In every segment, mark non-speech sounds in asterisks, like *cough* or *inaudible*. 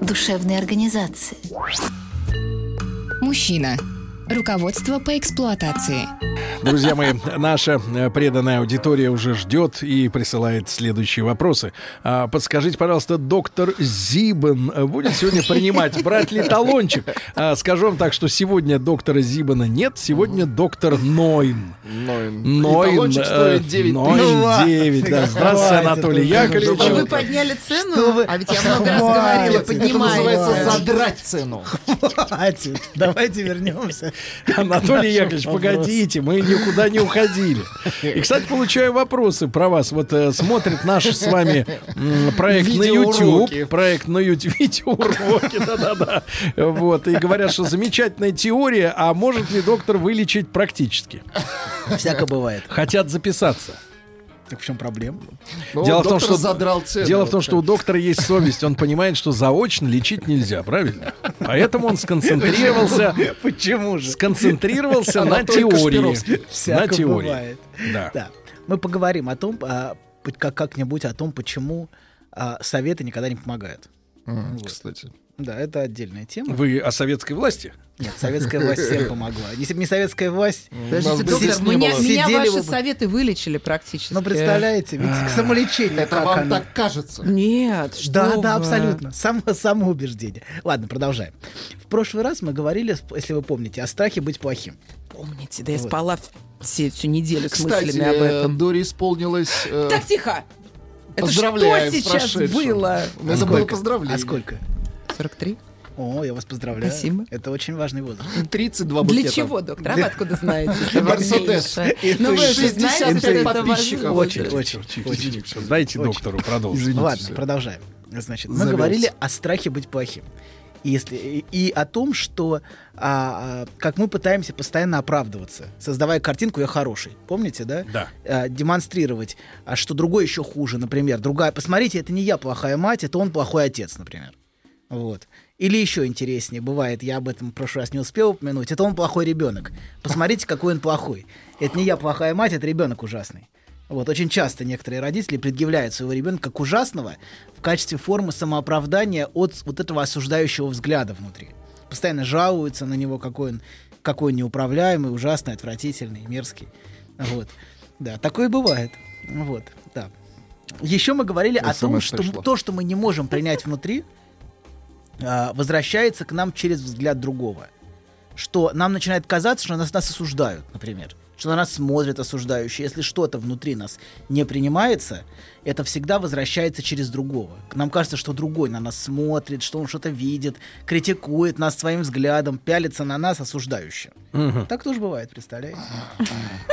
душевной организации. Мужчина. Руководство по эксплуатации. Друзья мои, наша э, преданная аудитория уже ждет и присылает следующие вопросы. А, подскажите, пожалуйста, доктор Зибан будет сегодня принимать? Брать ли талончик? А, скажу вам так, что сегодня доктора Зибана нет, сегодня доктор Нойн. Нойн. Нойн. Талончик э, стоит 9 Нойн тысяч. 9, да. Здравствуйте, Анатолий. Яковлевич. Что Вы подняли цену? А ведь я много раз говорила, Это называется поднимайте. задрать цену. Хватит. Давайте вернемся. Анатолий Яковлевич, погодите, мы никуда не уходили. И, кстати, получаю вопросы про вас. Вот э, смотрит наш с вами м, проект на. YouTube. Проект на YouTube. Видеоуроки, да-да-да. Вот. И говорят, что замечательная теория, а может ли доктор вылечить практически? Всяко бывает. Хотят записаться. Так в чем проблема? Ну, Дело в том, что- задрал цену. Дело в том, что у доктора есть совесть. Он понимает, что заочно лечить нельзя, правильно? Поэтому он сконцентрировался *laughs* Почему же? сконцентрировался на теории. На теории. Да. Мы поговорим о том, а, как-нибудь о том, почему а, советы никогда не помогают. Кстати. Да, это отдельная тема. Вы о советской власти? Нет, советская власть всем *laughs* помогла. Если бы не советская власть, Подождите, Нас бы доктор, здесь не меня, было. меня ваши бы. советы вылечили практически. ну, представляете, ведь к самолечению Это вам оно? так кажется. Нет, что Да, да, вы. абсолютно. Само, самоубеждение. Ладно, продолжаем. В прошлый раз мы говорили, если вы помните, о страхе быть плохим. Помните, да я Вот. спала все, всю неделю с Кстати, мыслями об этом. Дори исполнилось... э, Так, тихо! Это что сейчас было? Это было поздравление. А сколько? 43? О, я вас поздравляю. Спасибо. Это очень важный возраст. 32 Для букета. чего, доктор? А вы откуда знаете? Мерседес. Ну вы же 65 знаете, что это подписчиков. Очень, очень, очень. Дайте доктору продолжить. Ладно, продолжаем. Значит, мы говорили о страхе быть плохим. И, если, и, и о том, что а, а, как мы пытаемся постоянно оправдываться, создавая картинку «я хороший». Помните, да? Да. А, демонстрировать, а что другой еще хуже, например. Другая, посмотрите, это не я плохая мать, это он плохой отец, например. Вот. Или еще интереснее бывает, я об этом в прошлый раз не успел упомянуть, это он плохой ребенок. Посмотрите, какой он плохой. Это не я плохая мать, это ребенок ужасный. Вот, очень часто некоторые родители предъявляют своего ребенка как ужасного в качестве формы самооправдания от вот этого осуждающего взгляда внутри. Постоянно жалуются на него, какой он, какой он неуправляемый, ужасный, отвратительный, мерзкий. Вот. Да, такое бывает. Вот, да. Еще мы говорили о том, СМС что пришло. то, что мы не можем принять внутри, а, возвращается к нам через взгляд другого. Что нам начинает казаться, что нас, нас осуждают, например. Что на нас смотрят осуждающие. Если что-то внутри нас не принимается, это всегда возвращается через другого. Нам кажется, что другой на нас смотрит, что он что-то видит, критикует нас своим взглядом, пялится на нас осуждающе. Так тоже бывает, представляете?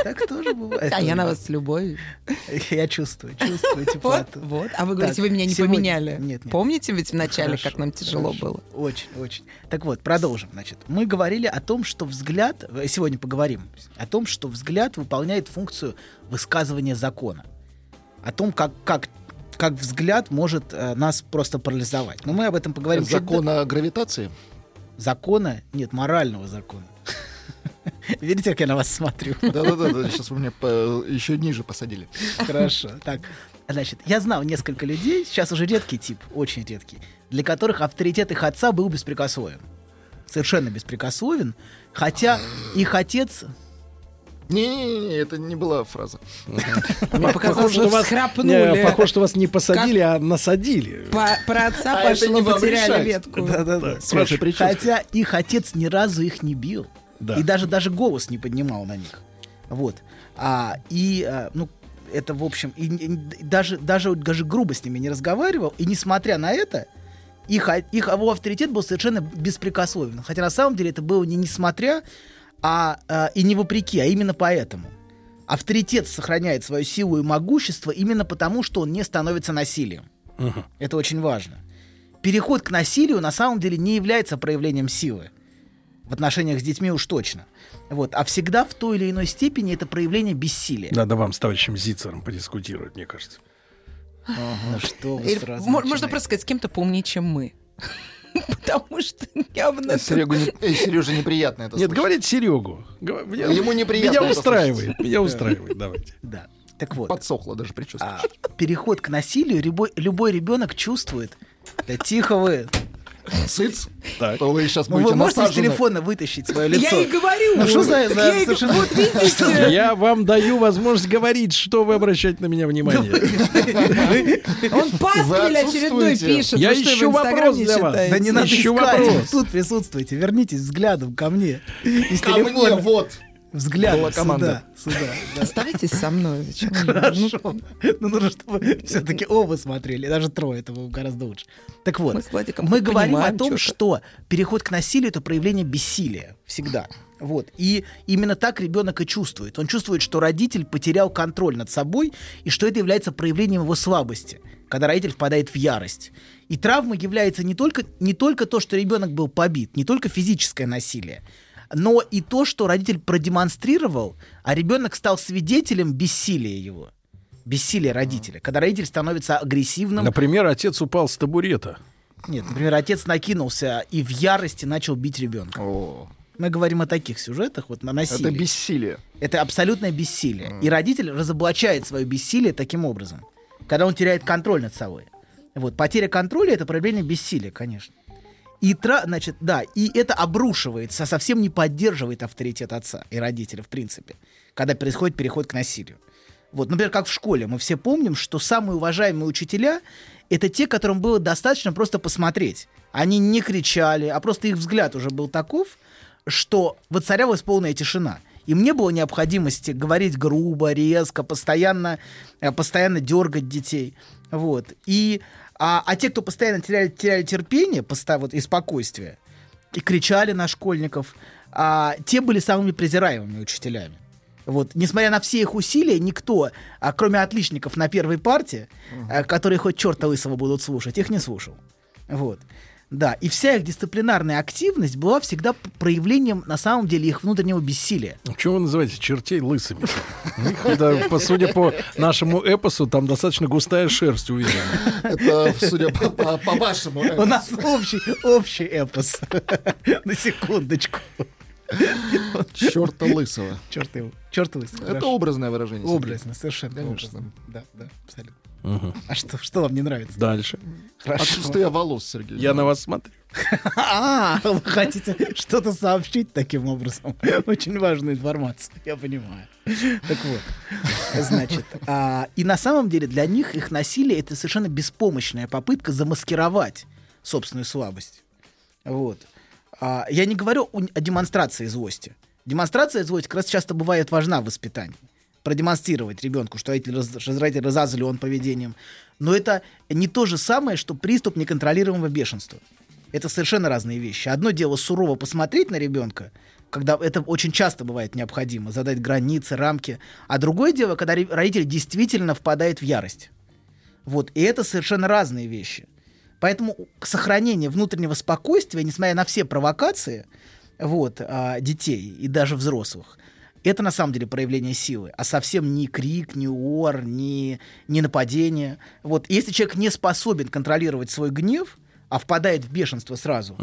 Так тоже бывает. А я на вас с любовью. Я чувствую, чувствую теплоту. вот. А вы говорите, вы меня не поменяли. Нет, нет. Помните ведь в начале, Хорошо, как нам тяжело было? Очень, очень. Так вот, продолжим. Значит, мы говорили о том, что взгляд, э, сегодня поговорим о том, что взгляд выполняет функцию высказывания закона. О том, как, как, как взгляд может э, нас просто парализовать. Но мы об этом поговорим. Закон о гравитации? Закона? Нет, морального закона. *laughs* Видите, как я на вас смотрю? Да-да-да, сейчас вы меня еще ниже посадили. Хорошо. Так, значит, я знал несколько людей, сейчас уже редкий тип, очень редкий, для которых авторитет их отца был беспрекословен. Совершенно беспрекословен, хотя их отец... Не-не-не, это не была фраза. Мне показалось, что вас, всхрапнули. не, похоже, что вас не посадили, а насадили. Про отца А пошло, не вам потеряли ветку. Да-да-да. Хотя их отец ни разу их не бил. И даже, даже голос не поднимал на них. Вот. А, и, а, ну, это, в общем, и, и даже, даже, даже грубо с ними не разговаривал. И несмотря на это, их, а- их его авторитет был совершенно беспрекословен. Хотя на самом деле это было не несмотря, а, а, и не вопреки, а именно поэтому. Авторитет сохраняет свою силу и могущество именно потому, что он не становится насилием. Это очень важно. переход к насилию на самом деле не является проявлением силы. В отношениях с детьми уж точно. Вот. А всегда в той или иной степени это проявление бессилия. Надо вам с товарищем Зицером подискутировать, мне кажется. Ну что вы сразу мо- Можно просто сказать, с кем-то поумнее, чем мы. Потому что явно... Серегу не- э, Сереже неприятно это Нет, слышать. говорите Серегу. Меня- Ему неприятно Меня это устраивает. Меня устраивает. Давайте. Да. Так вот. Подсохло даже прическа. а, переход к насилию любой, любой ребенок чувствует. Да тихо вы. Цыц. Так. То вы сейчас Ну, будете вы можете с телефона вытащить свое лицо? Я и говорю. Ну, что за- за я и- совершенно- Вот *laughs* видите, Я вам даю возможность говорить, что вы обращаете на меня внимание. он пасквиль очередной пишет. Я Вы что, в ищу вопрос не для вас. Да не надо искать. вопрос. Тут присутствуйте. Вернитесь взглядом ко мне. Ко мне, вот. Взглядом Была команда. сюда. Сюда. да. Оставайтесь со мной. Хорошо. Ну, нужно, чтобы все-таки оба смотрели. Даже трое, это гораздо лучше. Так вот, Мы с Владиком мы говорим о том, что переход к насилию это проявление бессилия. Всегда. Вот. И именно так ребенок и чувствует. Он чувствует, что родитель потерял контроль над собой, и что это является проявлением его слабости, когда родитель впадает в ярость. И травма является не только, не только то, что ребенок был побит, не только физическое насилие, но и то, что родитель продемонстрировал, а ребенок стал свидетелем бессилия его. Бессилия родителя. Когда родитель становится агрессивным. Например, отец упал с табурета. Нет, например, отец накинулся и в ярости начал бить ребенка. О, Мы говорим о таких сюжетах, вот на насилие. это бессилие. Это абсолютное бессилие. И родитель разоблачает свое бессилие таким образом, когда он теряет контроль над собой. Вот, потеря контроля это проявление бессилия, конечно. И, тра- значит, да, и это обрушивается, совсем не поддерживает авторитет отца и родителя, в принципе, когда происходит переход к насилию. Вот, например, как в школе, мы все помним, что самые уважаемые учителя это те, которым было достаточно просто посмотреть. Они не кричали, а просто их взгляд уже был таков, что воцарялась полная тишина. И мне было необходимости говорить грубо, резко, постоянно, э, постоянно дергать детей. Вот. И, а, а те, кто постоянно теряли, теряли терпение поста- вот, и спокойствие, и кричали на школьников, а, те были самыми презираемыми учителями. Вот, несмотря на все их усилия, никто, а, кроме отличников на первой партии, а, которые хоть черта лысого будут слушать, их не слушал. Вот. Да, и вся их дисциплинарная активность была всегда проявлением, на самом деле, их внутреннего бессилия. Чего вы называете чертей лысыми? Это, по- судя по нашему эпосу, там достаточно густая шерсть увидена. Это, судя по, по- по вашему... У нас общий, общий эпос. *laughs* На секундочку. Черта лысого. Черт его. Черт лысый. Это образное выражение. Сергей. Образно, совершенно Конечно. образно. Да, да, абсолютно. А что, что вам не нравится? Дальше. Отсутствие волос, Сергей. Я на вас смотрю. *laughs* А, вы хотите что-то сообщить таким образом? *laughs* Очень важную информацию, я понимаю. Так вот, значит, а, и на самом деле для них их насилие это совершенно беспомощная попытка замаскировать собственную слабость. Вот. А, я не говорю о, о демонстрации злости. Демонстрация злости как раз часто бывает важна в воспитании. Продемонстрировать ребенку, что что родитель разозлен поведением. Но это не то же самое, что приступ неконтролируемого бешенства. Это совершенно разные вещи. Одно дело сурово посмотреть на ребенка, когда это очень часто бывает необходимо, задать границы, рамки. А другое дело, когда родитель действительно впадает в ярость. Вот. И это совершенно разные вещи. Поэтому к сохранению внутреннего спокойствия, несмотря на все провокации вот, а, детей и даже взрослых, это на самом деле проявление силы, а совсем не крик, не ор, не, не нападение. Вот. И если человек не способен контролировать свой гнев, а впадает в бешенство сразу,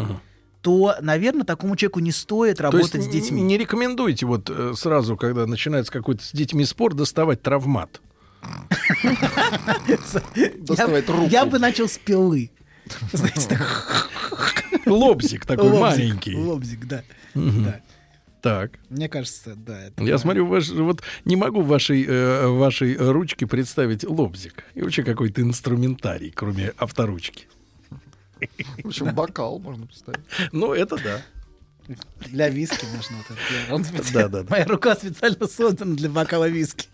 то, наверное, такому человеку не стоит То работать есть с детьми. не рекомендуете вот э, сразу, когда начинается какой-то с детьми спор, доставать травмат. Доставать руку. я бы начал с пилы. Знаете, так, Лобзик такой маленький. Лобзик, да. Да. Так. Мне кажется, да. это Я да. смотрю, ваш, вот не могу в вашей, э, вашей ручке представить лобзик. И вообще какой-то инструментарий, кроме авторучки. В общем, бокал можно представить. Ну, это да. Для виски можно вот это. Он Да, да, да. Моя рука специально создана для бокала виски.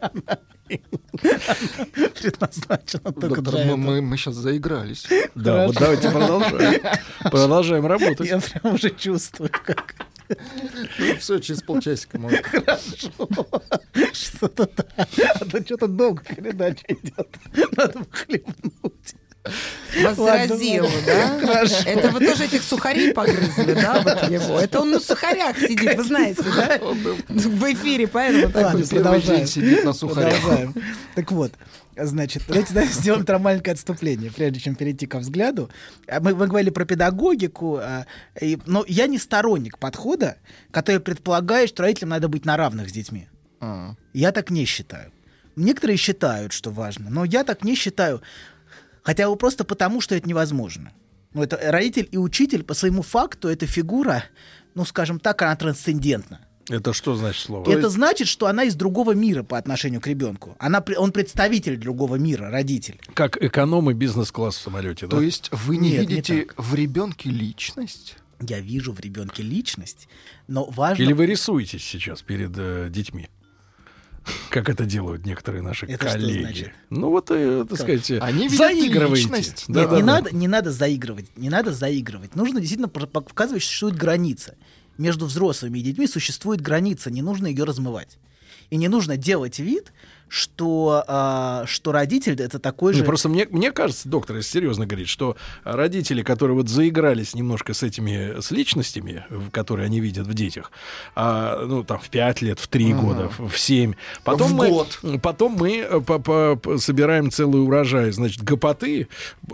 Она она предназначена только Доктор, для мы, этого. мы, мы сейчас заигрались. Да, вот давайте продолжаем. Продолжаем работать. Я прям уже чувствую, как Все, через полчасика можно. что-то да. А то что-то долго передача идет. Надо бы хлебнуть. Вас Ладно, заразило, ладно. да? Хорошо. Это вы тоже этих сухарей погрызли, да, вот его? Это он на сухарях сидит, вы знаете, да? В эфире, поэтому Ладно, такой. Первый продолжаем. сидит на сухарях. Продолжаем. Так вот, значит, давайте да, *laughs* сделаем там маленькое отступление, прежде чем перейти ко взгляду. А Мы, мы говорили про педагогику, а, и- но я не сторонник подхода, который предполагает, что родителям надо быть на равных с детьми. А. Я так не считаю. Некоторые считают, что важно, но я так не считаю. Хотя бы просто потому, что это невозможно. Ну, это родитель и учитель по своему факту это фигура, ну, скажем так, она трансцендентна. Это что значит слово? это значит, что она из другого мира по отношению к ребенку. Она, он представитель другого мира, родитель. Как эконом и бизнес-класс в самолете, да? То есть вы не Нет, не видите в ребенке личность? Я вижу в ребенке личность, но важно... Или вы рисуетесь сейчас перед э, детьми? Как это делают некоторые наши Это что коллеги. значит? Ну вот, э, так сказать, э, Они заигрываете. личность. Да, Нет, да, не, да. надо, не надо заигрывать, не надо заигрывать. Нужно действительно показывать, что существует граница. Между взрослыми и детьми существует граница, не нужно ее размывать. И не нужно делать вид, что, а, что родитель это такой Ну, же... просто мне, мне кажется, доктор, если серьезно говорит, что родители, которые вот заигрались немножко с этими, с личностями, которые они видят в детях, а, ну, там, в 5 лет, в 3 года, в, в 7, потом В мы, год. потом мы э, по- по- по- собираем целый урожай, значит, гопоты,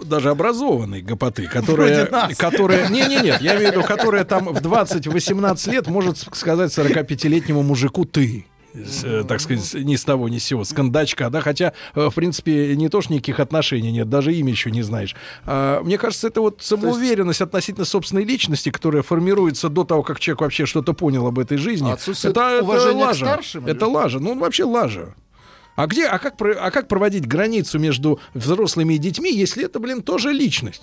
даже образованные гопоты, *laughs* которые... Которые не, не, нет, я имею в виду, которые там в 20-18 лет может сказать 45-летнему мужику «ты». С, э, так сказать, ни с того, ни с сего, с кондачка, да, хотя, э, в принципе, не то, что никаких отношений нет, даже имя еще не знаешь. А, мне кажется, это вот самоуверенность относительно собственной личности, которая формируется до того, как человек вообще что-то понял об этой жизни. А это, это лажа. старшим, или Это что? лажа. Ну, он вообще лажа. А где, а как, а как проводить границу между взрослыми и детьми, если это, блин, тоже личность?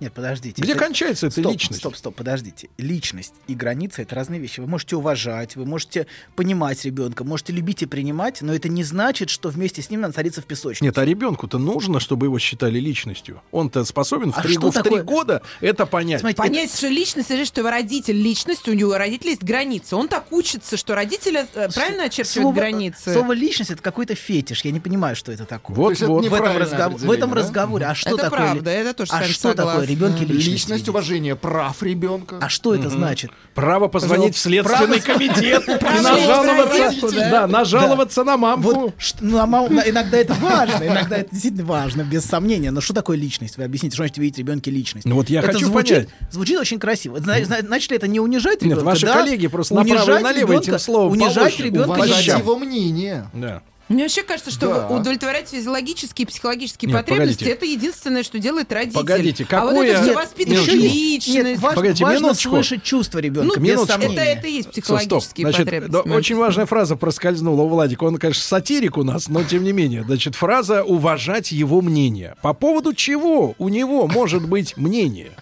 Нет, подождите. Где Это- кончается эта стоп, личность? Стоп, стоп, подождите. Личность и границы это разные вещи. Вы можете уважать, вы можете понимать ребенка, можете любить и принимать, но это не значит, что вместе с ним надо садиться в песочницу. Нет, а ребенку-то нужно, чтобы его считали личностью. Он-то способен в А три, в три такое? года это понять. Смотрите, Понять, что личность, значит, что его родитель личность, у него родителей есть границы. Он так учится, что родители э, правильно очерчивают слово, границы. Слово личность это какой-то фетиш. Я не понимаю, что это такое. Вот, это вот. не в этом, разгов- в этом разговоре. А что Это такое? правда, это тоже а что такое. Ребенке личность? Личность, видеть? уважение прав ребенка. А что это значит? Право позвонить в следственный комитет и нажаловаться, да? да, нажаловаться на мамку. Ну, а иногда это важно, иногда это действительно важно, без сомнения. Но что такое личность? Вы объясните, что значит видеть ребенке личность? Ну вот я это хочу звучит, понять. Звучит очень красиво. Зна- зна- Значит ли это не унижать Нет, ребенка? ваши да? коллеги просто направо и налево этим словом Унижать ребенка Уважать его мнение. Да. Мне вообще кажется, что Да. удовлетворять физиологические и психологические Нет, потребности погодите. это единственное, что делает родитель. Погодите, а вот какое- это все минуточку. личность. Нет, важно, Погодите, важно минуточку. слышать чувства ребенка, ну, без это, это и есть стоп. психологические Значит, потребности. да, очень важная фраза проскользнула у Владика. Он, конечно, сатирик у нас, но тем не менее. Значит, фраза «уважать его мнение». По поводу чего у него может быть мнение?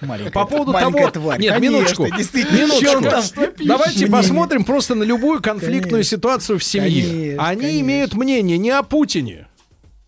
Маленькая По поводу маленькая того... тварь. Нет, Конечно, минуточку. действительно. Минуточку. Давайте посмотрим просто на любую конфликтную Конечно. ситуацию в семье. Конечно, Они конечно. имеют мнение не о Путине,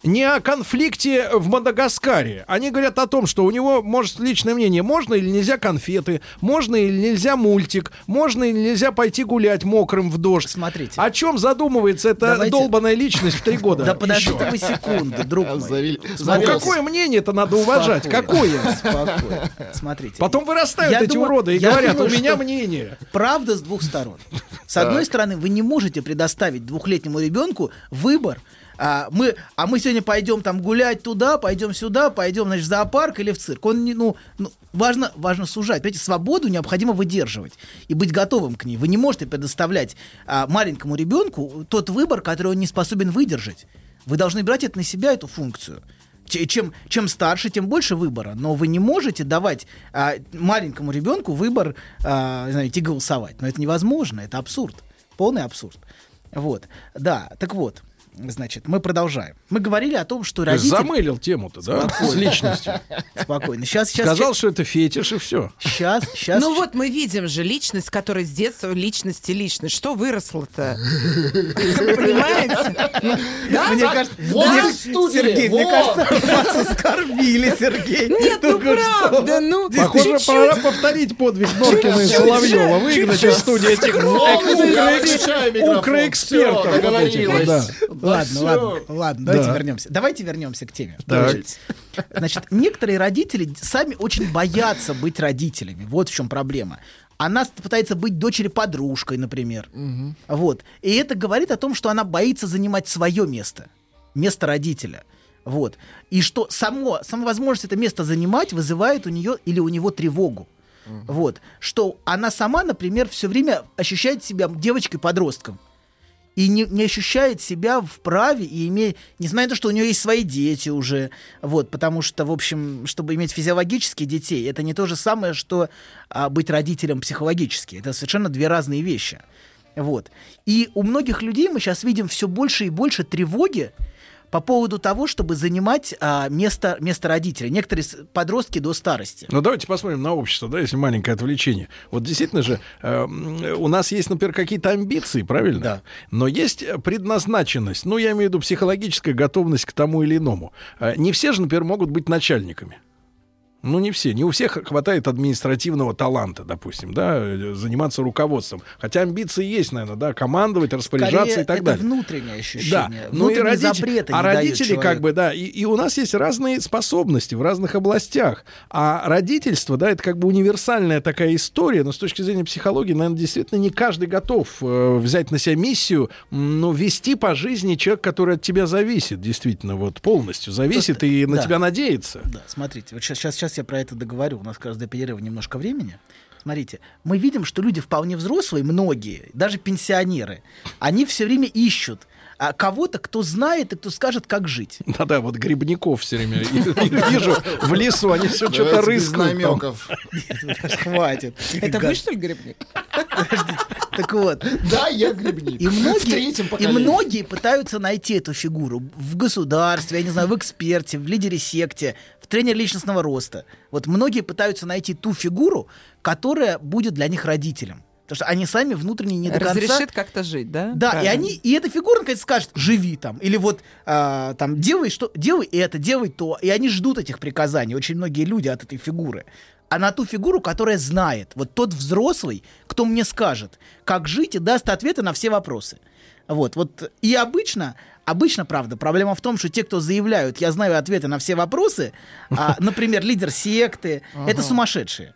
не о конфликте в Мадагаскаре. Они говорят о том, что у него, может, личное мнение, можно или нельзя конфеты, можно или нельзя мультик, можно или нельзя пойти гулять мокрым в дождь. Смотрите. О чем задумывается эта Давайте- долбаная личность в три *laughs* года? Да подождите вы секунду, друг мой. Завели- Ну, какое мнение-то надо уважать? Какое? Спокойно. Смотрите. Потом вырастают эти уроды и говорят, у меня мнение. Правда с двух сторон. С одной стороны, вы не можете предоставить двухлетнему ребенку выбор. А мы, а мы сегодня пойдем там гулять туда, пойдем сюда, пойдем, значит, в зоопарк или в цирк. Он не, ну, ну, важно, важно сужать. Понимаете, свободу необходимо выдерживать и быть готовым к ней. Вы не можете предоставлять а, маленькому ребенку тот выбор, который он не способен выдержать. Вы должны брать это на себя, эту функцию. Чем, чем старше, тем больше выбора. Но вы не можете давать а, маленькому ребенку выбор, а, не идти голосовать. Но это невозможно, это абсурд. Полный абсурд. Вот. Да, так вот. Значит, мы продолжаем. Мы говорили о том, что родители... Замылил тему-то, да? С Спокойно. личностью. Спокойно. Сейчас, сейчас, Сказал, что это фетиш и все. сейчас, сейчас. Ну вот мы видим же личность, которая с детства личность и личность. Что выросло-то? Понимаете? Да? Мне кажется, Сергей, мне кажется, вас оскорбили, Сергей. Нет, ну правда, ну Похоже, пора повторить подвиг Норкина и Соловьева. Выгнать из студии этих укроэкспертов. Договорилась. Да. Ладно, ладно, ладно, давайте Да. вернемся. Давайте вернемся к теме. Значит, некоторые родители сами очень боятся быть родителями. Вот в чем проблема. Она пытается быть дочери-подружкой, например. Вот. И это говорит о том, что она боится занимать свое место. Место родителя. Вот. И что само, сама возможность это место занимать вызывает у нее или у него тревогу. Вот. Что она сама, например, все время ощущает себя девочкой-подростком и не, не ощущает себя вправе и имеет, несмотря на то, что у нее есть свои дети уже, вот, потому что, в общем, чтобы иметь физиологически детей, это не то же самое, что а, быть родителем психологически. Это совершенно две разные вещи. Вот. И у многих людей мы сейчас видим все больше и больше тревоги по поводу того, чтобы занимать а, место, место родителя. Некоторые подростки до старости. Ну, давайте посмотрим на общество, да, если маленькое отвлечение. Вот действительно же, э, у нас есть, например, какие-то амбиции, правильно? Да. Но есть э, предназначенность, ну, я имею в виду психологическая готовность к тому или иному. Э, Не все же, например, могут быть начальниками. Ну, не все. Не у всех хватает административного таланта, допустим, да, заниматься руководством. Хотя амбиции есть, наверное, да, командовать, распоряжаться Скорее, и так это далее. внутреннее ощущение. Да, ну и родители, а родители как бы, да, и, и у нас есть разные способности в разных областях, а родительство, да, это как бы универсальная такая история, но с точки зрения психологии, наверное, действительно не каждый готов э, взять на себя миссию, м, ну, вести по жизни человек, который от тебя зависит, действительно, вот полностью зависит и на да. тебя надеется. Да, смотрите, вот сейчас, сейчас, сейчас я про это договорю. У нас как раз до немножко времени. Смотрите, мы видим, что люди вполне взрослые, многие, даже пенсионеры, они все время ищут а, кого-то, кто знает и кто скажет, как жить. *laughs* Да-да, вот грибников все время вижу в лесу, они все что-то рыскают. намеков. Хватит. Это вы, что ли, грибник? Так вот, Да, я грибник. И многие, и многие пытаются найти эту фигуру в государстве, я не знаю, в эксперте, в лидере секте, в тренере личностного роста. Вот многие пытаются найти ту фигуру, которая будет для них родителем. Потому что они сами внутренне не до конца... Разрешит как-то жить, да? Да, и Правильно. они, и эта фигура, наконец, скажет, живи там. Или вот а, там, делай что, делай это, делай то. И они ждут этих приказаний, очень многие люди от этой фигуры. А на ту фигуру, которая знает, вот тот взрослый, кто мне скажет, как жить и даст ответы на все вопросы. Вот, вот. И обычно, обычно, правда, проблема в том, что те, кто заявляют, я знаю ответы на все вопросы, а, *laughs* например, лидер секты, это сумасшедшие.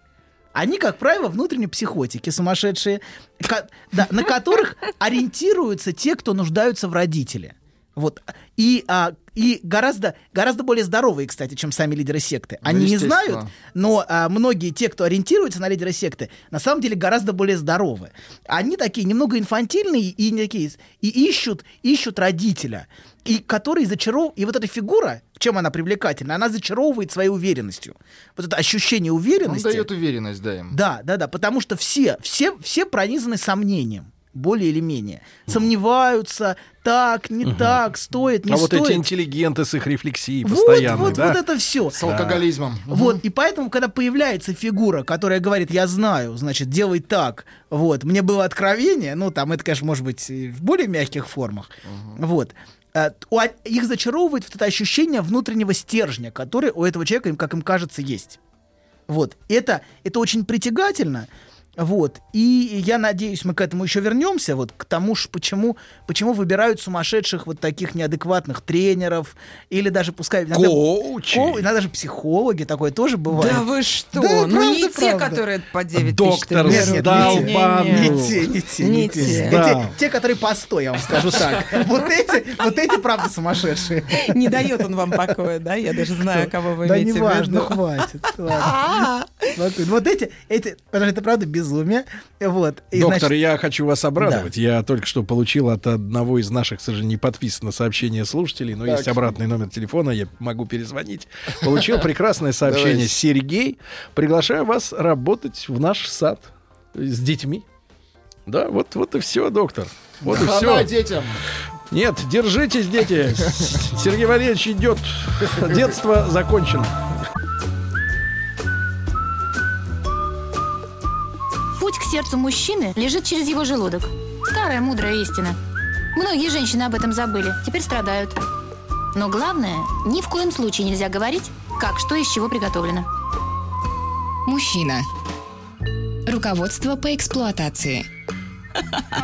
Они, как правило, внутренне психотики сумасшедшие, ко- да, на которых ориентируются те, кто нуждаются в родителе. Вот. И, а, и гораздо, гораздо более здоровые, кстати, чем сами лидеры секты. Они не естественно. знают, но а, многие те, кто ориентируется на лидера секты, на самом деле гораздо более здоровы. Они такие немного инфантильные и, не такие, и ищут, ищут родителя, и который зачаров... И вот эта фигура, чем она привлекательна, она зачаровывает своей уверенностью. Вот это ощущение Он уверенности. дает уверенность, да, им. Да, да, да, потому что все, все, все пронизаны сомнением, более или менее. Сомневаются, так, не так, стоит, не а вот стоит. эти интеллигенты с их рефлексией вот, постоянной, вот, да? вот это все. С алкоголизмом. Вот, и поэтому, когда появляется фигура, которая говорит, я знаю, значит, делай так, вот, мне было откровение, ну, там, это, конечно, может быть, и в более мягких формах, вот, э, у о- их зачаровывает вот это ощущение внутреннего стержня, который у этого человека, как им кажется, есть. Вот, это, это очень притягательно, вот, и я надеюсь, мы к этому еще вернемся, вот, к тому, ж, почему, почему выбирают сумасшедших вот таких неадекватных тренеров, или даже, пускай... иногда- Коучи. Ко- иногда даже психологи, такое тоже бывает. Да вы что? Да, ну не правда, те, правда. которые по 9 Доктор тысяч берут. сдал Не-не-не. банду. Не те, не те, Не не те. те. Да. Те, те, которые постой, я вам скажу так. Вот эти, вот эти, правда, сумасшедшие. Не дает он вам покоя, да? Я даже знаю, кого вы Да имеете не в важно, виду. хватит. ладно. Спокойно. Вот эти, эти, потому что это правда безумие. Вот. И, Доктор, значит, я хочу вас обрадовать. Я только что получил от одного из наших, к сожалению, не подписано сообщение слушателей, но есть обратный номер телефона, я могу перезвонить. Получил *laughs* прекрасное сообщение. Сергей, приглашаю вас работать в наш сад с детьми. Да, вот, вот и все, доктор. Вот и все. Детям. Нет, держитесь, дети. Сергей Валерьевич идет. Детство закончено. Сердцу мужчины лежит через его желудок. Старая мудрая истина. Многие женщины об этом забыли, теперь страдают. Но главное, ни в коем случае нельзя говорить, как что из чего приготовлено. Мужчина. Руководство по эксплуатации.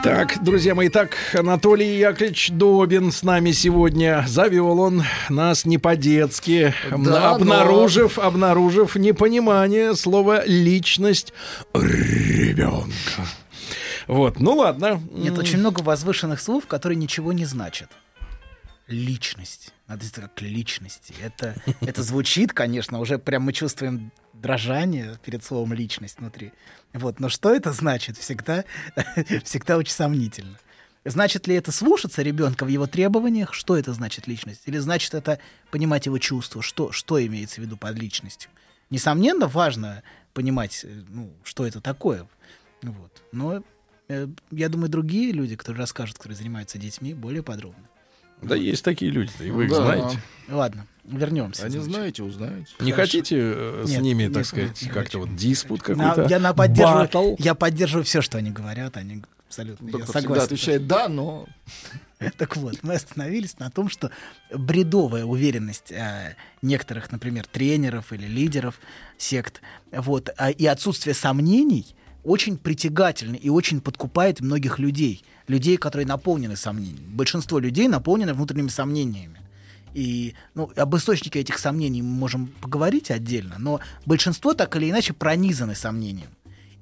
Так, друзья мои, так, Анатолий Яковлевич Добин с нами сегодня. Завел он нас не по-детски, Да, обнаружив, обнаружив непонимание слова «личность» ребенка. Вот, ну ладно. Нет, очень много возвышенных слов, которые ничего не значат. Личность. Надо сказать, как личности. Это, это звучит, конечно, уже прям мы чувствуем дрожание перед словом личность внутри. Вот, но что это значит, всегда, *laughs* всегда очень сомнительно. Значит ли это слушаться ребенка в его требованиях? Что это значит личность? Или значит это понимать его чувства? Что, что имеется в виду под личностью? Несомненно, важно понимать, э, ну, что это такое. Вот. Но э, я думаю, другие люди, которые расскажут, которые занимаются детьми, более подробно. Да есть такие люди, и вы их Да. знаете. Ладно, вернемся. А не значит. знаете, узнаете. Не хотите э, с Нет, ними, нет, так нет, сказать, как-то вот диспут На- какой-то? я, на поддерживаю, батл? я поддерживаю все, что они говорят. Они абсолютно я Доктор всегда согласен. отвечает «да», но *laughs* Так вот, мы остановились на том, что бредовая уверенность э, некоторых, например, тренеров или лидеров сект, вот, а, и отсутствие сомнений очень притягательны и очень подкупает многих людей. Людей, которые наполнены сомнениями. Большинство людей наполнены внутренними сомнениями. И ну, об источнике этих сомнений мы можем поговорить отдельно, но большинство так или иначе пронизаны сомнением.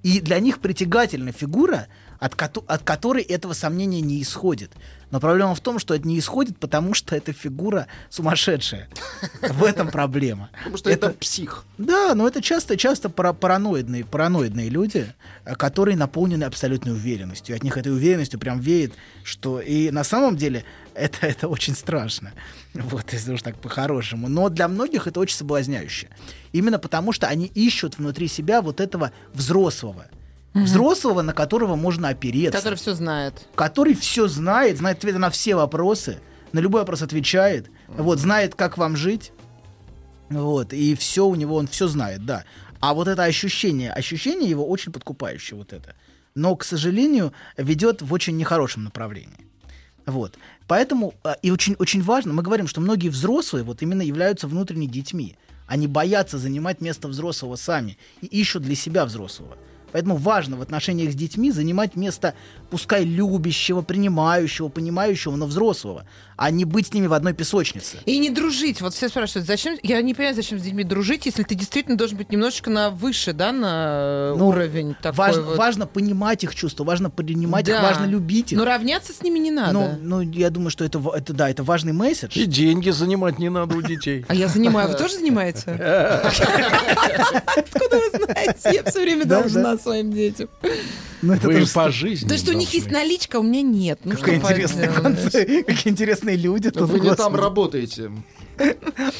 И для них притягательна фигура, от, кото- от которой этого сомнения не исходит. Но проблема в том, что это не исходит, потому что эта фигура сумасшедшая. В этом проблема. потому что это, псих. Да, но это часто, часто пара- параноидные, параноидные люди, э, которые наполнены абсолютной уверенностью. От них этой уверенностью прям веет, что и на самом деле это, это очень страшно. Вот, если уж так по-хорошему. Но для многих это очень соблазняюще. Именно потому, что они ищут внутри себя вот этого взрослого. Взрослого, на которого можно опереться Который все знает. который все знает, знает ответы на все вопросы, на любой вопрос отвечает, вот, знает, как вам жить, вот, и все у него, он все знает, да. А вот это ощущение, ощущение его очень подкупающее, вот это. Но, к сожалению, ведет в очень нехорошем направлении. Вот. Поэтому, а, и очень, очень важно, мы говорим, что многие взрослые вот именно являются внутренними детьми. Они боятся занимать место взрослого сами и ищут для себя взрослого. Поэтому важно в отношениях с детьми занимать место, пускай любящего, принимающего, понимающего, но взрослого, а не быть с ними в одной песочнице. И не дружить. Вот все спрашивают, зачем... Я не понимаю, зачем с детьми дружить, если ты действительно должен быть немножечко на выше, да, на Ну, уровень такой Важно, вот. важно понимать их чувства, важно принимать их, Да. важно любить их. Но равняться с ними не надо. Ну, ну, я думаю, что это, это да, это важный месседж. И деньги занимать не надо у детей. А я занимаю. Вы тоже занимаете? Откуда вы знаете? Я все время должна своим детям. Ну, это Вы по жизни То, что у них есть наличка, а у меня нет. Ну, концы, какие интересные люди. тут, Вы не там работаете.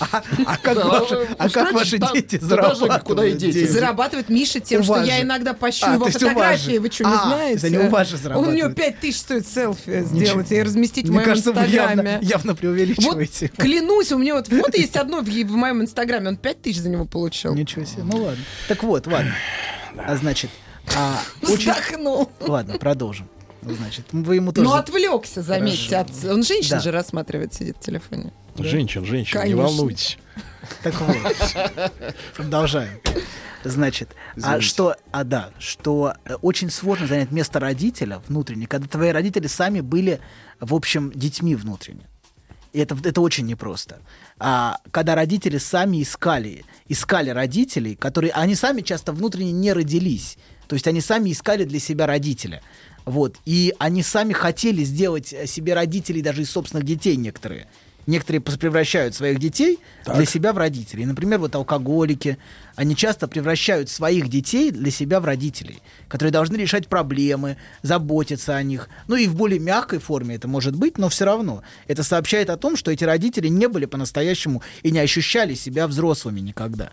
А как Да, ваши, а как ваши там, дети зарабатывают? куда и дети. Зарабатывает Миша тем, что я иногда пощу А, его фотографии. Вы что, не А, знаете? это не у вас же Он у него 5 тысяч стоит селфи сделать и разместить в Мне моем кажется, явно, инстаграме. явно Вот преувеличиваете. клянусь, у меня вот фото есть одно в, в моем инстаграме, он 5 тысяч за него получил. Ничего себе. Ну ладно. Так вот, ладно. А значит, а, *laughs* очень... Вздохнул. Ладно, продолжим. Ну, Значит, вы ему тоже... Ну, отвлекся, заметьте. От... Он женщин Да. же рассматривает, сидит в телефоне. Женщин, женщин, не Конечно. волнуйтесь. Так вот. Продолжаем. Значит, а что, а да, что э, очень сложно занять место родителя внутренне, когда твои родители сами были, в общем, детьми внутренне. И это, это очень непросто. А, когда родители сами искали, искали родителей, которые, они сами часто внутренне не родились. То есть они сами искали для себя родителя. Вот. И они сами хотели сделать э, себе родителей даже из собственных детей некоторые. Некоторые превращают своих детей для себя в родителей. Например, вот алкоголики, они часто превращают своих детей для себя в родителей, которые должны решать проблемы, заботиться о них. Ну и в более мягкой форме это может быть, но все равно. Это сообщает о том, что эти родители не были по-настоящему и не ощущали себя взрослыми никогда.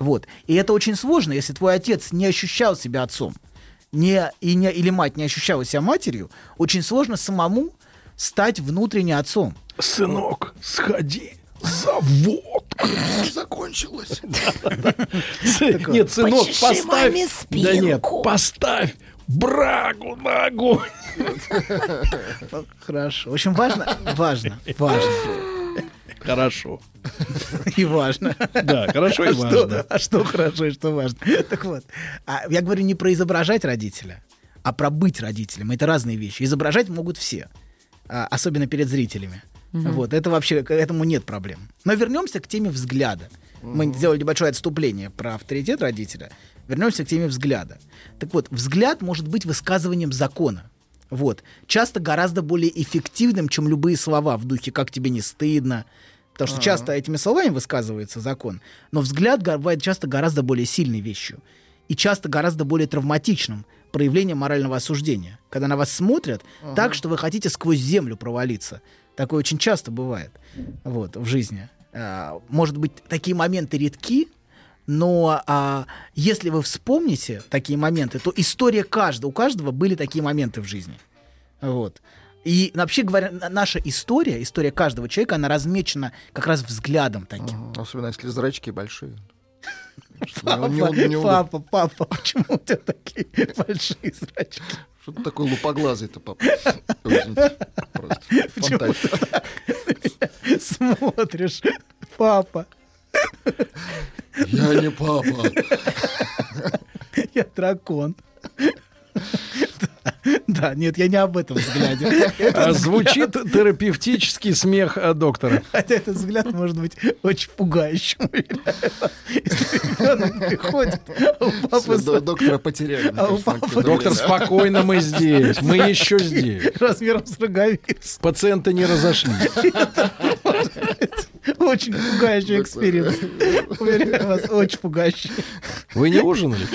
Вот. И это очень сложно, если твой отец не ощущал себя отцом не, и не, или мать не ощущала себя матерью, очень сложно самому стать внутренне отцом. Сынок, сходи за водкой. Закончилось. Нет, сынок, поставь. Да нет, спинку. поставь брагу на огонь. Хорошо. В общем, важно, важно, важно Хорошо. и важно. Да, хорошо и А важно. а что хорошо и что важно. Так вот, а я говорю не про изображать родителя, а про быть родителем. Это разные вещи. Изображать могут все, особенно перед зрителями. Вот, это вообще, к этому нет проблем. Но вернемся к теме взгляда. Мы сделали небольшое отступление про авторитет родителя. Вернемся к теме взгляда. Так вот, взгляд может быть высказыванием закона. Вот. Часто гораздо более эффективным, чем любые слова в духе «как тебе не стыдно», Потому что часто этими словами высказывается закон, но взгляд бывает часто гораздо более сильной вещью и часто гораздо более травматичным проявлением морального осуждения. Когда на вас смотрят так, что вы хотите сквозь землю провалиться. Такое очень часто бывает вот, в жизни. А, Может быть, такие моменты редки, но а, если вы вспомните такие моменты, то история каждого, у каждого были такие моменты в жизни. Вот. И вообще говоря, на- наша история, история каждого человека, она размечена как раз взглядом таким. Особенно если зрачки большие. Папа, Не- не- не- папа, папа, почему у тебя такие большие зрачки? Что ты такой лупоглазый-то, папа? Просто фантазия. Смотришь, папа, Я не папа. я дракон. *laughs* Да, нет, я не об этом взгляде. А, Звучит терапевтический смех доктора. *laughs* Хотя этот взгляд может быть очень пугающим. *laughs* приходит, а Доктора потеряли. А Доктор, спокойно, мы здесь. Мы еще здесь. размером с роговицу. Пациенты не разошлись. Очень пугающий эксперимент. Уверяю вас, очень пугающий. Вы не ужинали?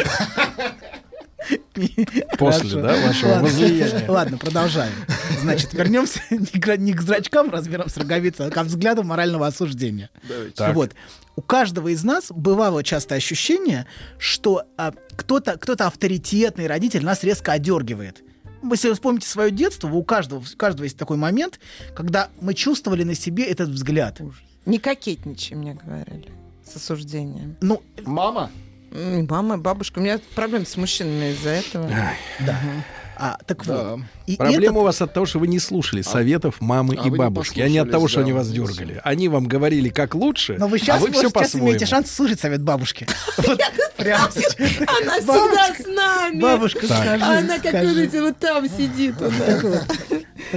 После, да, вашего Ладно, возлияния? Ладно, продолжаем. Значит, вернемся *laughs* не к, зрачкам размером с роговицей, а к взгляду морального осуждения. Так. Вот. У каждого из нас бывало часто ощущение, что а, кто-то кто авторитетный родитель нас резко одергивает. Если вы вспомните свое детство, у каждого, у каждого есть такой момент, когда мы чувствовали на себе этот взгляд. Не кокетничай, мне говорили, с осуждением. Ну, Мама? Мама, бабушка. У меня проблемы с мужчинами из-за этого. да. А, так Да. вот. И Проблема у это- вас от того, что вы не слушали советов мамы а и не бабушки, а не от того, что они вас дергали. Они вам говорили, как лучше, Но вы а сейчас, вы все сейчас имеете шанс слушать совет бабушки. *laughs* Она всегда Бабушка- с нами. Бабушка, скажи. А она, как видите, вот там сидит. у нас.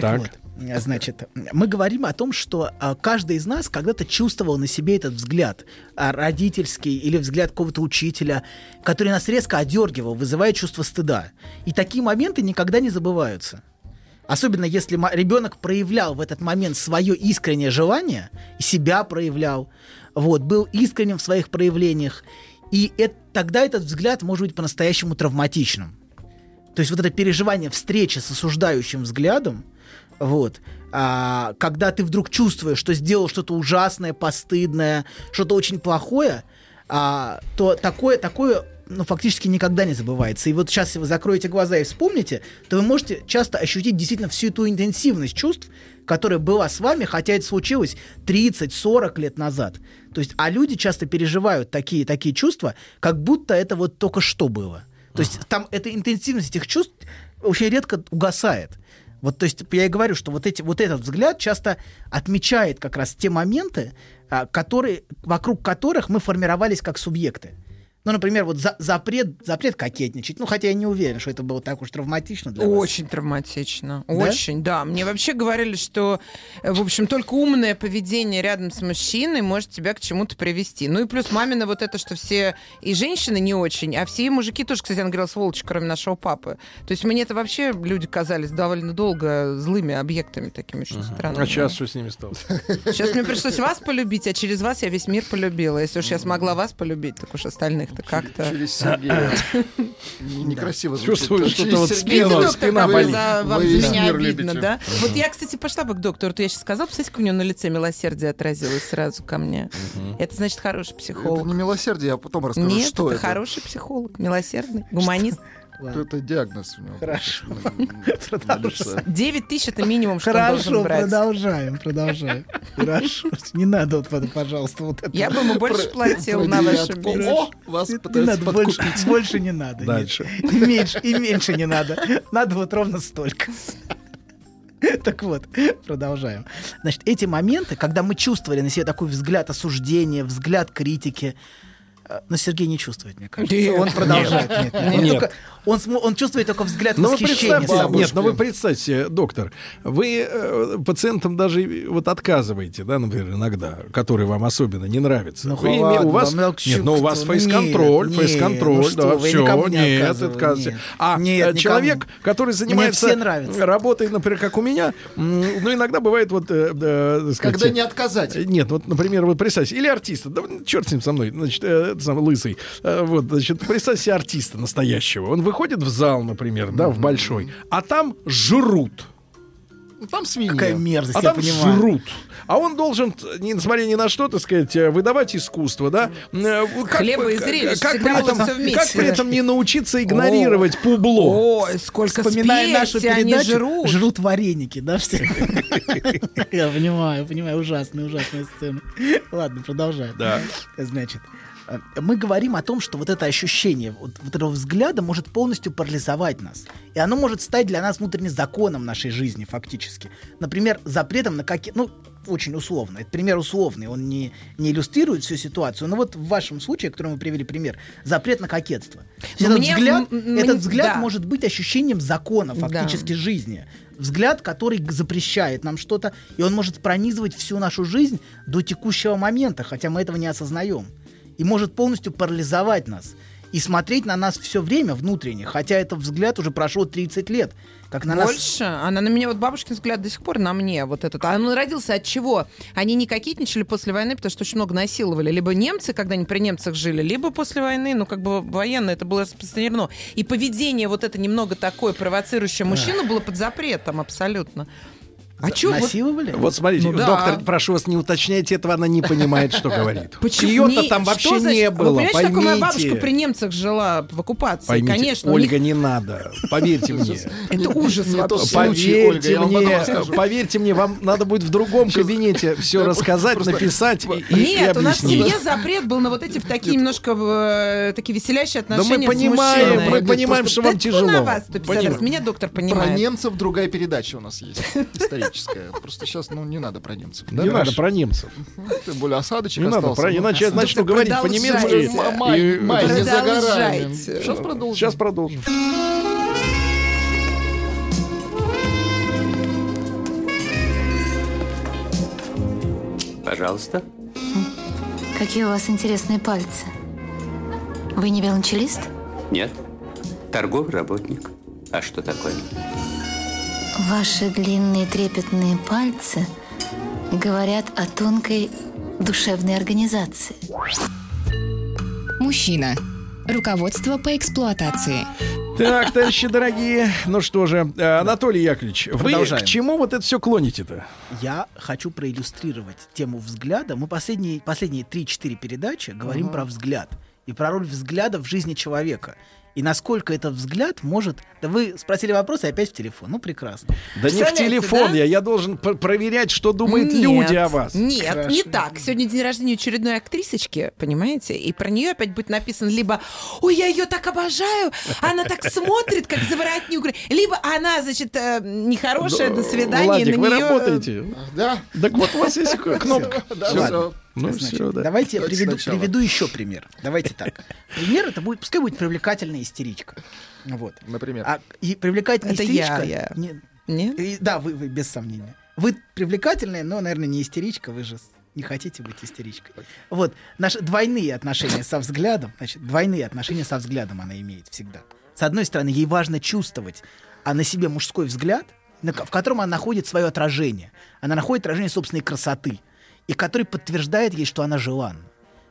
Так. *laughs* Вот. Значит, мы говорим о том, что а, каждый из нас когда-то чувствовал на себе этот взгляд а, родительский или взгляд какого-то учителя, который нас резко одергивал, вызывая чувство стыда. И такие моменты никогда не забываются. Особенно если ребенок проявлял в этот момент свое искреннее желание, себя проявлял, вот, был искренним в своих проявлениях. И это- тогда этот взгляд может быть по-настоящему травматичным. То есть вот это переживание встречи с осуждающим взглядом, вот, а, когда ты вдруг чувствуешь, что сделал что-то ужасное, постыдное, что-то очень плохое, а, то такое, такое ну, фактически никогда не забывается. И вот сейчас, если вы закроете глаза и вспомните, то вы можете часто ощутить действительно всю эту интенсивность чувств, которая была с вами, хотя это случилось 30-40 лет назад. То есть, а люди часто переживают такие, такие чувства, как будто это вот только что было. То есть там эта интенсивность этих чувств очень редко угасает. Вот, то есть я и говорю, что вот, эти, вот этот взгляд часто отмечает как раз те моменты, а, которые, вокруг которых мы формировались как субъекты. Ну, например, вот за- запрет, запрет кокетничать. Ну, хотя я не уверен, что это было так уж травматично для вас. Очень травматично. Очень, да. Мне вообще говорили, что, в общем, только умное поведение рядом с мужчиной может тебя к чему-то привести. Ну и плюс мамина вот это, что все и женщины не очень, а все мужики тоже, кстати, она говорила, сволочи, кроме нашего папы. То есть мне это вообще люди казались довольно долго злыми объектами такими очень странными. А сейчас что с ними стало? Сейчас мне пришлось вас полюбить, а через вас я весь мир полюбила. Если уж я смогла вас полюбить, так уж остальных-то как-то... Через Сергея. Не- Некрасиво звучит. Чувствую, что-то вот спина- спина как болит. вам за меня обидно, да? Вот я, кстати, пошла бы к доктору, то я сейчас сказала, посмотрите, как у него на лице милосердие отразилось сразу ко мне. Это значит хороший Это психолог. не милосердие, я потом расскажу, Нет, что это это. хороший психолог, милосердный, гуманист. Что Это диагноз у него. Хорошо. 9 *laughs* тысяч это минимум, что он Хорошо, продолжаем, продолжаем. *laughs* Хорошо. Не надо вот пожалуйста, вот это. Я бы ему больше платил на вашем месте. О, вас Не пытаются надо, больше, подкупить. *laughs* больше не надо. Дальше. И меньше, и меньше не надо. Надо вот ровно столько. Так вот, продолжаем. Значит, эти моменты, когда мы чувствовали на себе такой взгляд осуждения, взгляд критики, Э, Но Сергей не чувствует, мне кажется. Нет. Он продолжает. Нет, нет. Он, Нет. только- он смо- он чувствует только взгляд Ну вы восхищения представьте, собой. нет, ну вы представьте, доктор, вы э, пациентам даже вот отказываете, да, например, иногда, которые вам особенно не нравятся. Ну, Вы име- ладно, у вас вам нет, ну у вас кто- фейс-контроль, нет, фейс-контроль, нет, ну да, что вы, все, нет, нет. А Нет, э, никому. человек, который занимается работой, например, как у меня, ну иногда бывает вот, э, э, сказать, Когда не отказать. Э, Нет, вот, например, вот представьте, или артиста, да черт с ним со мной, значит, э, это самый лысый, Э, вот, значит, представьте себе артиста настоящего. Он выходит в зал, например, да, в большой, а там жрут. Ну, Там свинья. Какая мерзость, А я там понимаю. жрут. А он должен, несмотря ни на что, так сказать, э, выдавать искусство, да? Э, как Хлеба и зрелищ как при этом, как при этом не научиться игнорировать публо? Ой, сколько Вспоминая нашу передачу, жрут. вареники, да, все? *laughs* Я понимаю, понимаю, ужасная, ужасная сцена. Ладно, продолжаем. Да. Значит, мы говорим о том, что вот это ощущение вот, вот этого взгляда может полностью парализовать нас. И оно может стать для нас внутренним законом нашей жизни, фактически. Например, запретом на какие... Ну, очень условно. Это пример условный, он не, не иллюстрирует всю ситуацию. Но вот в вашем случае, в котором вы привели пример, запрет на кокетство. Но этот мне- взгляд, м- м- этот мне- взгляд да. может быть ощущением закона Да. фактически жизни. Взгляд, который запрещает нам что-то, и он может пронизывать всю нашу жизнь до текущего момента, хотя мы этого не осознаем. И может полностью парализовать нас. И смотреть на нас все время внутренне, хотя этот взгляд уже прошло 30 лет. Как на нас... Больше. Она на меня, вот бабушкин взгляд до сих пор на мне вот этот. А он родился от чего? Они не кокетничали после войны, потому что очень много насиловали. Либо немцы, когда они при немцах жили, либо после войны, ну, как бы военное, это было распространено. И поведение вот это немного такое провоцирующее мужчину было под запретом абсолютно. А вот Насиловали? Вот смотрите, Ну да. доктор, прошу вас, не уточняйте этого, она не понимает, что говорит. *laughs* Почему? Ее-то там что вообще значит- не Вы было, понимаете, что такое моя бабушка при немцах жила в оккупации? Поймите, Конечно, Ольга, них- не надо. Поверьте *laughs* мне. это ужас вообще. Поверьте мне, поверьте мне, вам надо будет в другом кабинете *laughs* все Да, рассказать, написать и, Нет, у нас в семье запрет был на вот эти такие немножко э, такие веселящие Да отношения мы с понимаем, мы понимаем, что вам Да тяжело. на вас 150 раз. Меня доктор Про понимает. немцев другая передача у нас есть, историческая. Просто сейчас, ну, не надо про немцев. Не надо про немцев. Тем более осадочек Не надо остался. про, Ну, иначе я начну говорить по-немецки. продолжайте. М- Май, и- май не за горами. Продолжайте. Сейчас продолжим. Сейчас продолжим. Пожалуйста. Какие у вас интересные пальцы. Вы не велончелист? Нет. Торговый работник. А что такое? Ваши длинные трепетные пальцы говорят о тонкой душевной организации. Мужчина. Руководство по эксплуатации. Так, товарищи дорогие, ну что же, э, Анатолий Яковлевич, вы Продолжаем. к чему вот это все клоните-то? Я хочу проиллюстрировать тему взгляда. Мы последние, последние 3-4 передачи говорим про взгляд. И про роль взгляда в жизни человека. И насколько этот взгляд может... Да вы спросили вопрос, и опять в телефон. Ну, прекрасно. Да не в телефон да? я, я должен пр- проверять, что думают Нет, люди о вас. Нет, Хорошо. не так. Сегодня день рождения очередной актрисочки, понимаете? И про нее опять будет написано либо «Ой, я ее так обожаю, она так смотрит, как заворотню», либо она, значит, э, нехорошая, до свидания, Владик, на вы нее... работаете? Да, Так вот у вас есть *laughs* кнопка. да. Ну Значит, все, да. Давайте я приведу, сначала. приведу еще пример. Давайте так. Пример это будет, пускай будет привлекательная истеричка. Вот. Например. А, и привлекательная Это я, истеричка... я. не- Нет? и- да, вы, вы, без сомнения. Вы привлекательная, но, наверное, не истеричка, вы же не хотите быть истеричкой. Вот, наши двойные отношения со взглядом, значит, двойные отношения со взглядом она имеет всегда. С одной стороны, ей важно чувствовать, а на себе мужской взгляд, на в котором она находит свое отражение. Она находит отражение собственной красоты, и который подтверждает ей, что она желанна.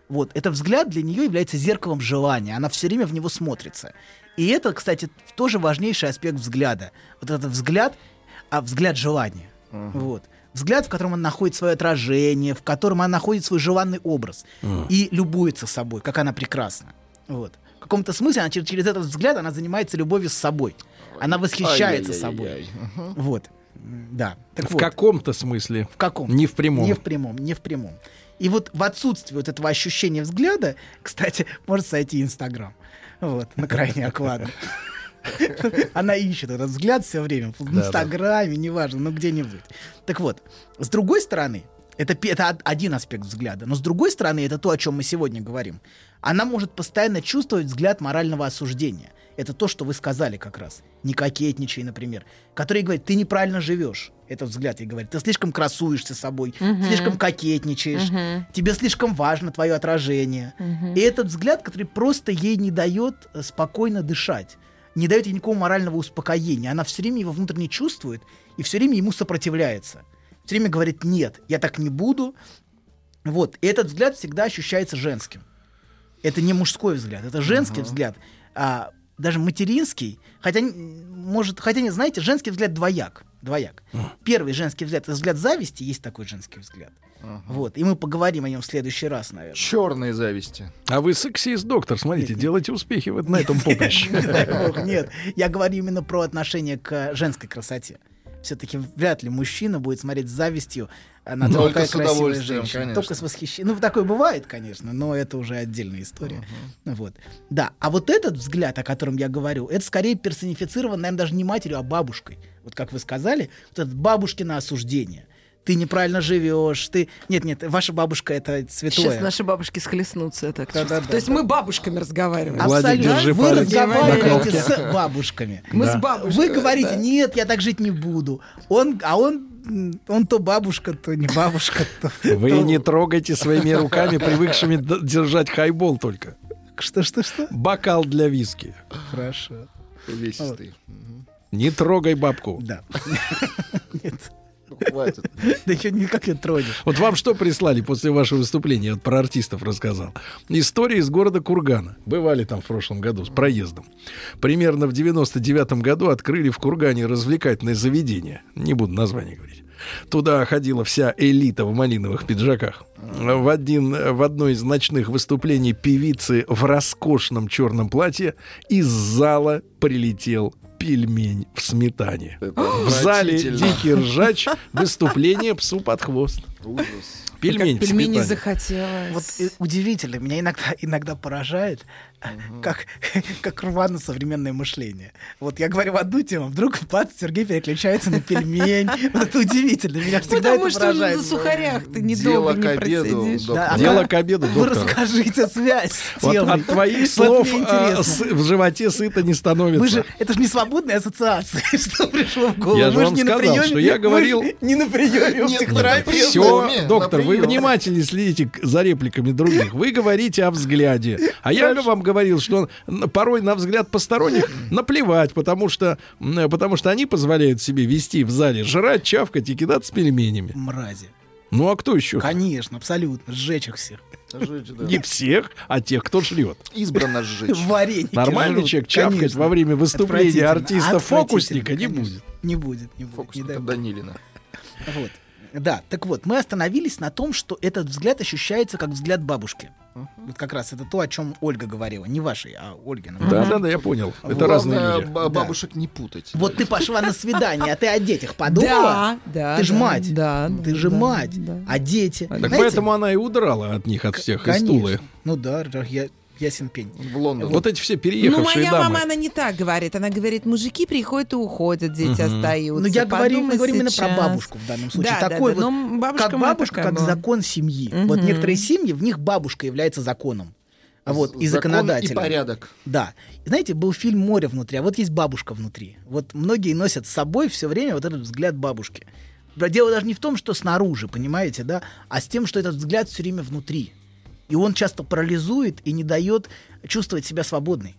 Вот, этот взгляд для нее является зеркалом желания. Она все время в него смотрится. И это, кстати, тоже важнейший аспект взгляда. Вот этот взгляд, а взгляд желания. Вот. Взгляд, в котором она находит свое отражение, в котором она находит свой желанный образ. И любуется собой, как она прекрасна. Вот. В каком-то смысле она через, через этот взгляд она занимается любовью с собой. Она восхищается собой. Ай-яй-яй-яй. Мгм. Вот. Да. Так В вот. каком-то смысле. В каком? Не в прямом. Не в прямом, не в прямом. И вот в отсутствии вот этого ощущения взгляда, *laughs* кстати, может сойти Инстаграм. Вот, на крайний оклад. *laughs* Она ищет этот взгляд все время. В Инстаграме, неважно, ну где-нибудь. Так вот, с другой стороны, Это, это од- один аспект взгляда. Но с другой стороны, это то, о чем мы сегодня говорим. Она может постоянно чувствовать взгляд морального осуждения. Это то, что вы сказали как раз. Не кокетничай, например. Который говорит, ты неправильно живешь. Это взгляд ей говорит. Ты слишком красуешься собой, слишком кокетничаешь, тебе слишком важно твое отражение. И этот взгляд, который просто ей не дает э, спокойно дышать, не дает ей никакого морального успокоения. Она все время его внутренне чувствует и все время ему сопротивляется. Все время говорит, нет, я так не буду. Вот. И этот взгляд всегда ощущается женским. Это не мужской взгляд, это женский взгляд. А, даже материнский, хотя, может, хотя не знаете, женский взгляд двояк. Двояк. Первый женский взгляд, это взгляд зависти, есть такой женский взгляд. Вот. И мы поговорим о нем в следующий раз, наверное. Черные зависти. А вы сексист, доктор, смотрите, делайте успехи вот на этом поприще. *laughs* Нет, я говорю именно про отношение к женской красоте. Все-таки вряд ли мужчина будет смотреть с завистью а, на то, какая красивая женщина. конечно. Только с восхищением. Ну, такое бывает, конечно, но это уже отдельная история. Вот. Да, а вот этот взгляд, о котором я говорю, это скорее персонифицирован, наверное, даже не матерью, а бабушкой. Вот как вы сказали, вот это бабушкино осуждение. Ты неправильно живешь, ты... Нет, нет, ваша бабушка это святое. Сейчас наши бабушки схлестнутся, я так Да-да-да. чувствую. То есть мы бабушками разговариваем. Владик, Абсолютно. держи Вы разговариваете с бабушками. *laughs* Мы Да. с бабушкой. Вы говорите, нет, я так жить не буду. Он, а он, он то бабушка, то не бабушка, *laughs* то... Вы то- не трогайте своими руками, привыкшими держать хайбол только. Что, что, что? Бокал для виски. Хорошо. Увесистый. Мгм. Не трогай бабку. Да. *laughs* Нет. Ну, хватит. *laughs* Да еще никак не тронешь. Вот вам что прислали после вашего выступления? Я вот про артистов рассказал. История из города Кургана. Бывали там в прошлом году с проездом. Примерно в 99 году открыли в Кургане развлекательное заведение. Не буду название говорить. Туда ходила вся элита в малиновых пиджаках. В, один, в одно из ночных выступлений певицы в роскошном черном платье из зала прилетел пельмень в сметане. Это В зале дикий ржач, выступление псу под хвост. Ужас. Пельмень в Пельмени захотелось. Вот э, удивительно, меня иногда, иногда поражает, э, как, *laughs* как рвано современное мышление. Вот я говорю в одну тему, вдруг бац, Сергей переключается на пельмень. *laughs* Вот это удивительно, меня всегда Потому это что на сухарях ты Дело недолго к не обеду, просидишь. Да, а Дело к обеду, Вы доктор. расскажите связь с Вот от твоих слов а, в животе сыто не становится. Вы же, это же не свободная ассоциация, *laughs* что пришло в голову. Я же Вы вам не на сказал, что я вы говорил- не на приеме у психотерапевта. Все, доктор, вы прием. внимательно следите за репликами других. Вы говорите о взгляде. А я вам говорил, что н- порой на взгляд посторонних наплевать, потому что, потому что они позволяют себе вести в зале, жрать, чавкать и кидаться пельменями. Мрази. Ну а кто еще? Конечно, абсолютно. Сжечь их всех. Жечь, да. Не всех, а тех, кто жрет. Избрано сжечь. *laughs* Вареники Нормальный жрут, человек чавкать конечно. во время выступления артиста-фокусника не будет. Не будет, не будет. не Фокусника бог. Данилина. Вот. Да, так вот, мы остановились на том, что этот взгляд ощущается как взгляд бабушки. Вот как раз это то, о чем Ольга говорила. Не вашей, а Ольгина. Да, да, да, я понял. Это Вот. разные люди. ба- бабушек не путать. Вот ты пошла на свидание, а ты о детях подумала? Да, да. Ты же да, мать. Да, Ты да, же да, мать. да. А дети? Так поэтому она и удрала от них, от всех, из. Тулы. Ну да, да, я, ясен пень. В Лондон. Вот эти все Ну, переехавшие моя дамы. мама, она не так говорит. Она говорит, мужики приходят и уходят, дети остаются. Но Ну, я говорю, мы говорим именно про бабушку в данном случае. Да, да, Такой да, вот, но бабушка как бабушка, как была. закон семьи. Вот Мгм. некоторые семьи, в них бабушка является законом. А вот, и Закон законодателем. И порядок. Да. Знаете, был фильм «Море внутри», а вот есть бабушка внутри. Вот многие носят с собой все время вот этот взгляд бабушки. Да, Дело даже не в том, что снаружи, понимаете, да, а с тем, что этот взгляд все время внутри. И он часто парализует и не дает чувствовать себя свободной.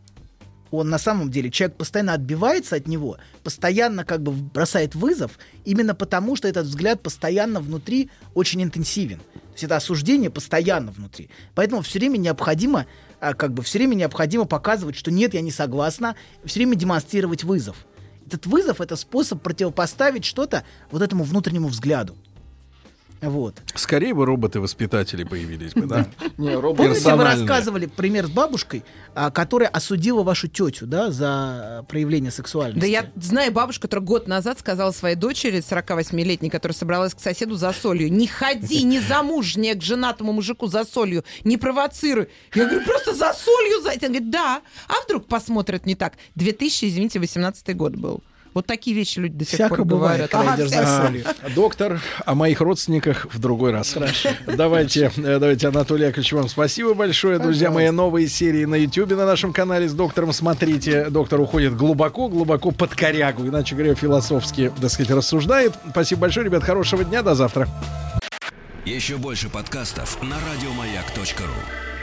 Он на самом деле, человек постоянно отбивается от него, постоянно как бы бросает вызов, именно потому, что этот взгляд постоянно внутри очень интенсивен. То есть это осуждение постоянно внутри. Поэтому все время необходимо, а, как бы все время необходимо показывать, что нет, я не согласна, все время демонстрировать вызов. Этот вызов это способ противопоставить что-то вот этому внутреннему взгляду. Вот. Скорее бы роботы-воспитатели появились бы, да? *laughs* Не. Помните, вы рассказывали пример с бабушкой, а, которая осудила вашу тетю, да, за проявление сексуальности? Да я знаю бабушку, которая год назад сказала своей дочери, 48-летней, которая собралась к соседу за солью, не ходи, не замужняя к женатому мужику за солью, не провоцируй. Я говорю, просто за солью зайти. Она говорит, да. А вдруг посмотрят не так? 2000, извините, 18 год был. Вот такие вещи люди до сих Всяко пор бывает, говорят. солью. А, доктор, о моих родственниках в другой раз. Давайте, э, давайте, Анатолий Яковлевич, вам спасибо большое. Друзья мои, новые серии на YouTube на нашем канале с доктором смотрите. Доктор уходит глубоко, глубоко под корягу, иначе говоря, философски, так сказать, рассуждает. Спасибо большое, ребят, хорошего дня, до завтра. Еще больше подкастов на радиомаяк.ру.